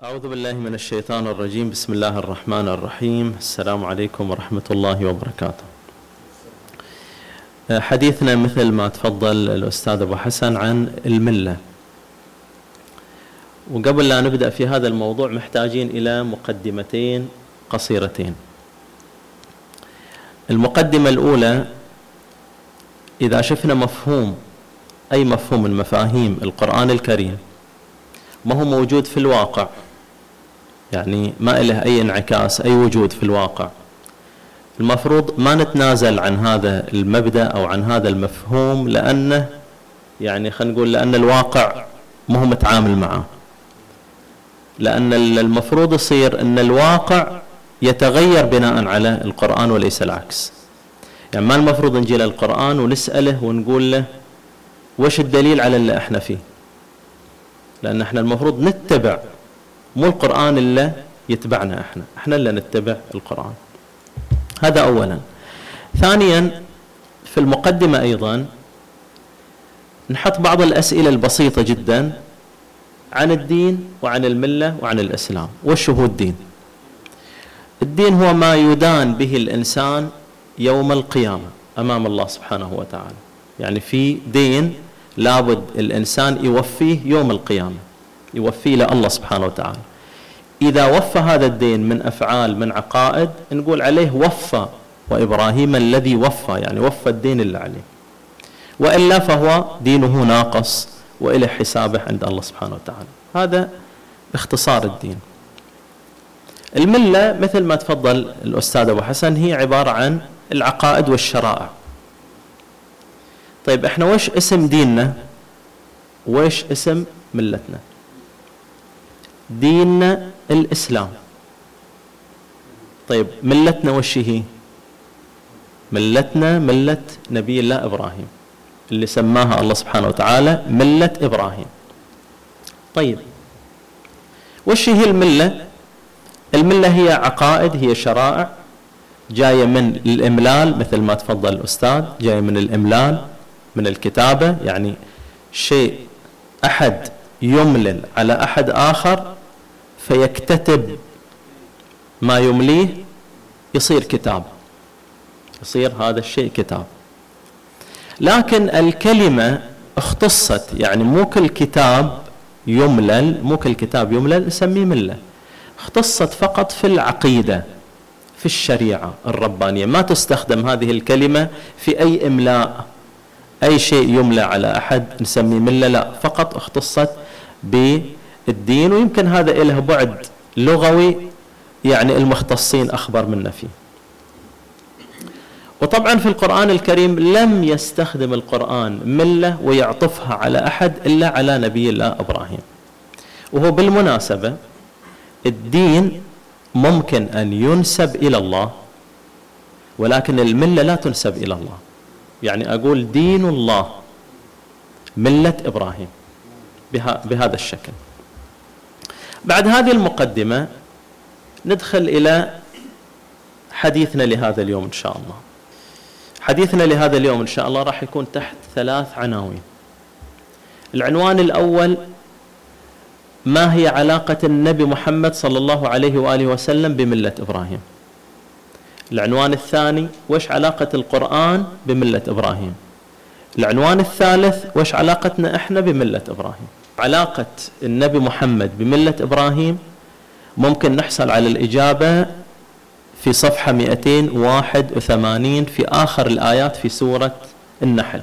أعوذ بالله من الشيطان الرجيم. بسم الله الرحمن الرحيم. السلام عليكم ورحمة الله وبركاته. حديثنا مثل ما تفضل الأستاذ أبو حسن عن الملة. وقبل لا نبدأ في هذا الموضوع محتاجين إلى مقدمتين قصيرتين. المقدمة الأولى إذا شفنا مفهوم أي مفهوم من مفاهيم القرآن الكريم ما هو موجود في الواقع؟ يعني ما له أي انعكاس أي وجود في الواقع. المفروض ما نتنازل عن هذا المبدأ أو عن هذا المفهوم لأنه يعني خلينا نقول لأن الواقع ما هو متعامل معه. لأن المفروض يصير أن الواقع يتغير بناء على القرآن وليس العكس. يعني ما المفروض نجي للقرآن ونسأله ونقول له وش الدليل على اللي إحنا فيه؟ لأن إحنا المفروض نتبع مو القرآن إلا يتبعنا إحنا. إحنا اللي نتبع القرآن. هذا أولا. ثانيا في المقدمة أيضا نحط بعض الأسئلة البسيطة جدا عن الدين وعن الملة وعن الإسلام. وش هو الدين؟ الدين هو ما يدان به الإنسان يوم القيامة أمام الله سبحانه وتعالى. يعني في دين لابد الإنسان يوفيه يوم القيامة. يوفيه لله سبحانه وتعالى. إذا وفى هذا الدين من أفعال من عقائد نقول عليه وفى وإبراهيم الذي وفى يعني وفى الدين اللي عليه. وإلا فهو دينه ناقص وإلى حسابه عند الله سبحانه وتعالى. هذا باختصار الدين. الملة مثل ما تفضل الأستاذ أبو حسن هي عبارة عن العقائد والشرائع. طيب إحنا وش اسم ديننا؟ وش اسم ملتنا؟ ديننا الإسلام. طيب ملتنا وش هي؟ ملتنا ملة نبي الله إبراهيم اللي سماها الله سبحانه وتعالى ملة إبراهيم. طيب وش هي الملة؟ الملة هي عقائد هي شرائع جاية من الإملال مثل ما تفضل الأستاذ جاية من الإملال من الكتابة يعني شيء أحد يملل على أحد آخر فيكتتب ما يمليه يصير كتاب. يصير هذا الشيء كتاب. لكن الكلمة اختصت يعني مو كل كتاب يملل مو كل كتاب يملل نسميه ملة. اختصت فقط في العقيدة في الشريعة الربانية. ما تستخدم هذه الكلمة في أي إملاء أي شيء يملى على أحد نسميه ملة لا. فقط اختصت بالدين ويمكن هذا له بعد لغوي يعني المختصين أخبر منا فيه. وطبعا في القرآن الكريم لم يستخدم القرآن ملة ويعطفها على أحد إلا على نبي الله إبراهيم. وهو بالمناسبة الدين ممكن أن ينسب إلى الله ولكن الملة لا تنسب إلى الله. يعني أقول دين الله ملة إبراهيم بهذا الشكل. بعد هذه المقدمة ندخل إلى حديثنا لهذا اليوم إن شاء الله. حديثنا لهذا اليوم إن شاء الله راح يكون تحت ثلاث عناوين. العنوان الأول ما هي علاقة النبي محمد صلى الله عليه وآله وسلم بملة إبراهيم؟ العنوان الثاني وش علاقة القرآن بملة إبراهيم؟ العنوان الثالث وش علاقتنا إحنا بملة إبراهيم؟ علاقة النبي محمد بملة إبراهيم ممكن نحصل على الإجابة في صفحة 281 في آخر الآيات في سورة النحل.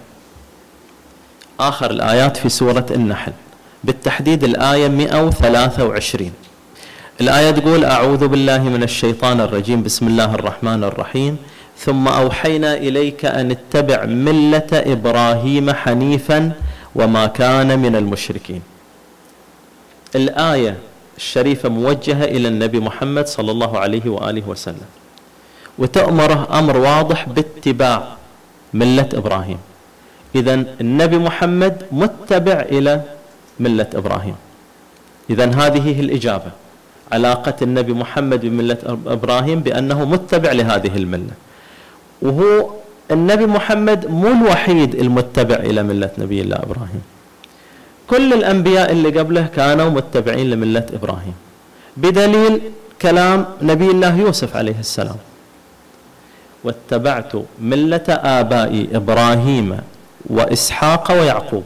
آخر الآيات في سورة النحل. بالتحديد الآية 123 الآية تقول أعوذ بالله من الشيطان الرجيم بسم الله الرحمن الرحيم. ثم أوحينا إليك أن اتبع ملة إبراهيم حنيفا وما كان من المشركين. الآية الشريفة موجهة إلى النبي محمد صلى الله عليه وآله وسلم. وتأمره أمر واضح باتباع ملة إبراهيم. إذا النبي محمد متبع إلى ملة إبراهيم. إذا هذه هي الإجابة. علاقة النبي محمد بملة إبراهيم بأنه متبع لهذه الملة. وهو النبي محمد مو الوحيد المتبع إلى ملة نبي الله إبراهيم. كل الأنبياء اللي قبله كانوا متبعين لملة إبراهيم. بدليل كلام نبي الله يوسف عليه السلام. واتبعت ملة آبائي إبراهيم وإسحاق ويعقوب.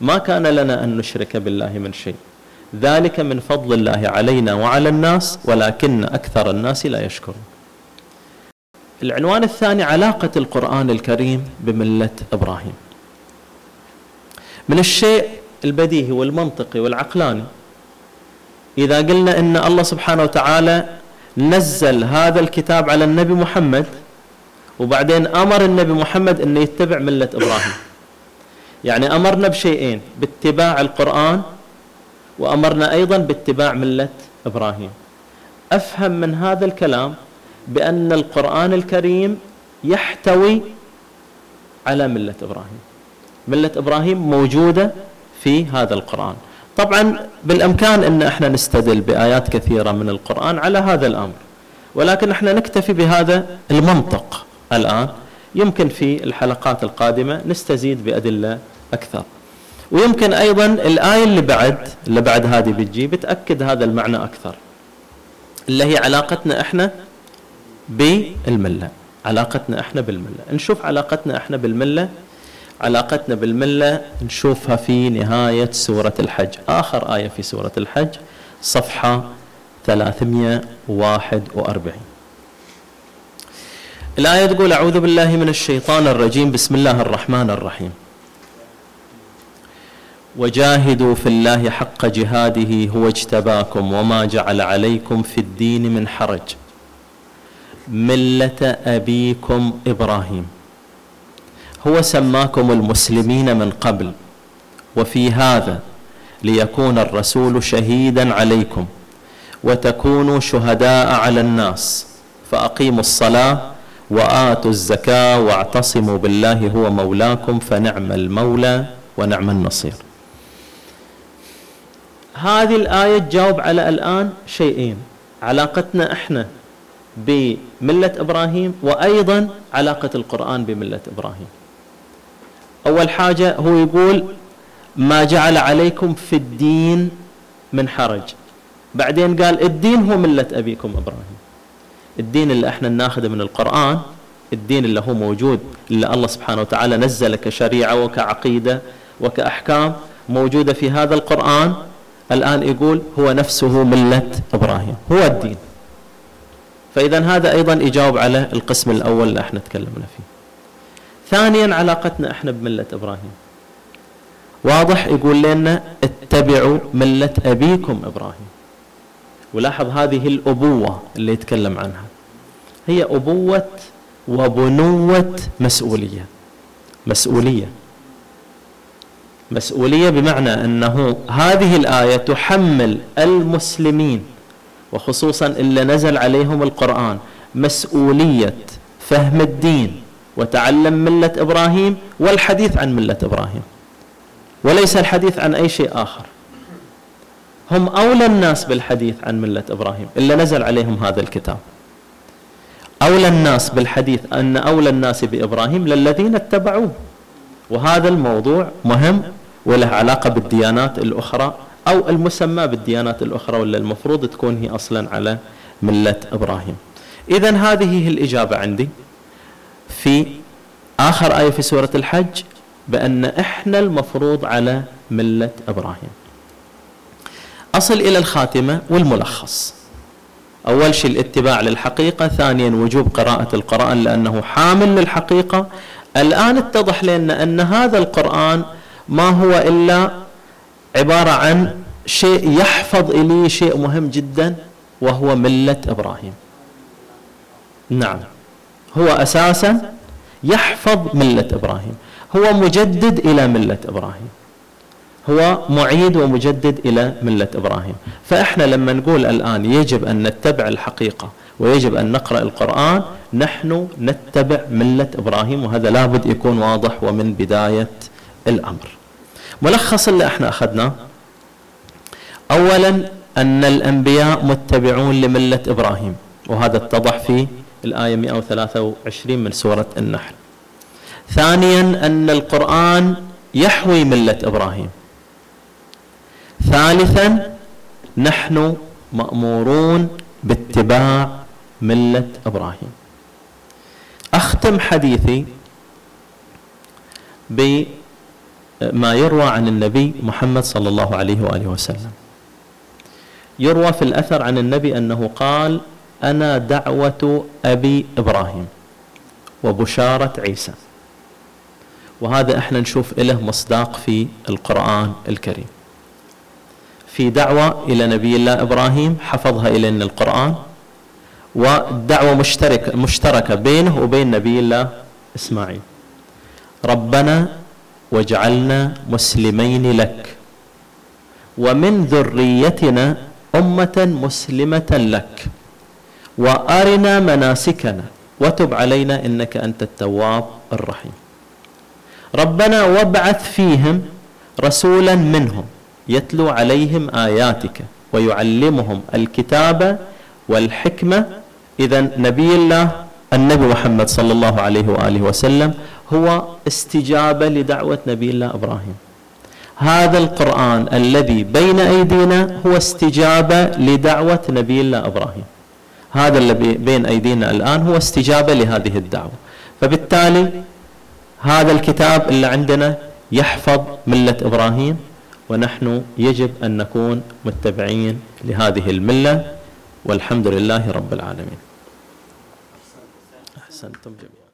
ما كان لنا أن نشرك بالله من شيء. ذلك من فضل الله علينا وعلى الناس ولكن أكثر الناس لا يشكرون. العنوان الثاني علاقة القرآن الكريم بملة إبراهيم. من الشيء البديهي والمنطقي والعقلاني. إذا قلنا أن الله سبحانه وتعالى نزل هذا الكتاب على النبي محمد وبعدين أمر النبي محمد أنه يتبع ملة إبراهيم. يعني أمرنا بشيئين باتباع القرآن وأمرنا أيضا باتباع ملة إبراهيم. أفهم من هذا الكلام بأن القرآن الكريم يحتوي على ملة إبراهيم. ملة إبراهيم موجودة في هذا القرآن. طبعا بالإمكان إن إحنا نستدل بآيات كثيرة من القرآن على هذا الأمر. ولكن إحنا نكتفي بهذا المنطق الآن. يمكن في الحلقات القادمة نستزيد بأدلة أكثر. ويمكن أيضا الآية اللي بعد اللي بعد هذه بتجي بتأكد هذا المعنى أكثر. اللي هي علاقتنا إحنا بالملة. علاقتنا إحنا بالملة. نشوف علاقتنا إحنا بالملة علاقتنا بالملة نشوفها في نهاية سورة الحج. آخر آية في سورة الحج صفحة 341 الآية تقول أعوذ بالله من الشيطان الرجيم. بسم الله الرحمن الرحيم. وجاهدوا في الله حق جهاده هو اجتباكم وما جعل عليكم في الدين من حرج. ملة أبيكم إبراهيم. هو سماكم المسلمين من قبل وفي هذا ليكون الرسول شهيدا عليكم وتكونوا شهداء على الناس فأقيموا الصلاة وآتوا الزكاة واعتصموا بالله هو مولاكم فنعم المولى ونعم النصير. هذه الآية تجاوب على الآن شيئين. علاقتنا إحنا بملة إبراهيم وأيضا علاقة القرآن بملة إبراهيم. أول حاجة هو يقول ما جعل عليكم في الدين من حرج. بعدين قال الدين هو ملة أبيكم إبراهيم. الدين اللي إحنا ناخذه من القرآن الدين اللي هو موجود اللي الله سبحانه وتعالى نزل كشريعة وكعقيدة وكأحكام موجودة في هذا القرآن الآن يقول هو نفسه ملة إبراهيم. هو الدين. فإذا هذا أيضا يجاوب على القسم الأول اللي إحنا تكلمنا فيه. ثانيا علاقتنا إحنا بملة إبراهيم. واضح يقول لنا اتبعوا ملة أبيكم إبراهيم. ولاحظ هذه الأبوة اللي يتكلم عنها. هي أبوة وبنوة مسؤولية. مسؤولية. مسؤولية بمعنى أنه هذه الآية تحمل المسلمين وخصوصا اللي نزل عليهم القرآن مسؤولية فهم الدين. وتعلم ملة إبراهيم والحديث عن ملة إبراهيم. وليس الحديث عن أي شيء آخر. هم أولى الناس بالحديث عن ملة إبراهيم إلا نزل عليهم هذا الكتاب. أولى الناس بالحديث أن أولى الناس بإبراهيم للذين اتبعوه. وهذا الموضوع مهم وله علاقة بالديانات الأخرى أو المسمى بالديانات الأخرى ولا المفروض تكون هي أصلا على ملة إبراهيم. إذا هذه هي الإجابة عندي. في آخر آية في سورة الحج بأن إحنا المفروض على ملة إبراهيم. أصل إلى الخاتمة والملخص. أول شيء الاتباع للحقيقة ثانيا وجوب قراءة القرآن لأنه حامل للحقيقة. الآن اتضح لنا أن هذا القرآن ما هو إلا عبارة عن شيء يحفظ إلي شيء مهم جدا وهو ملة إبراهيم. نعم. هو أساسا يحفظ ملة إبراهيم. هو مجدد إلى ملة إبراهيم. هو معيد ومجدد إلى ملة إبراهيم. فإحنا لما نقول الآن يجب أن نتبع الحقيقة ويجب أن نقرأ القرآن نحن نتبع ملة إبراهيم وهذا لابد يكون واضح ومن بداية الأمر. ملخص اللي إحنا أخذناه. اولا أن الأنبياء متبعون لملة إبراهيم وهذا اتضح في الآية 123 من سورة النحل. ثانيا أن القرآن يحوي ملة إبراهيم. ثالثا نحن مأمورون باتباع ملة إبراهيم. أختم حديثي بما يروى عن النبي محمد صلى الله عليه وآله وسلم. يروى في الأثر عن النبي أنه قال أنا دعوة أبي إبراهيم وبشارة عيسى. وهذا إحنا نشوف له مصداق في القرآن الكريم. في دعوة إلى نبي الله إبراهيم حفظها إلينا القرآن ودعوة مشتركه مشتركة بينه وبين نبي الله إسماعيل. ربنا واجعلنا مسلمين لك ومن ذريتنا أمة مسلمة لك. وأرنا مناسكنا وتب علينا إنك أنت التواب الرحيم. ربنا وابعث فيهم رسولا منهم يتلو عليهم آياتك ويعلمهم الكتاب والحكمة. اذا نبي الله النبي محمد صلى الله عليه وآله وسلم هو استجابة لدعوة نبي الله إبراهيم. هذا القرآن الذي بين أيدينا هو استجابة لدعوة نبي الله إبراهيم. هذا الذي بين أيدينا الآن هو استجابة لهذه الدعوة. فبالتالي هذا الكتاب اللي عندنا يحفظ ملة إبراهيم ونحن يجب أن نكون متبعين لهذه الملة. والحمد لله رب العالمين. أحسنتم جميعا.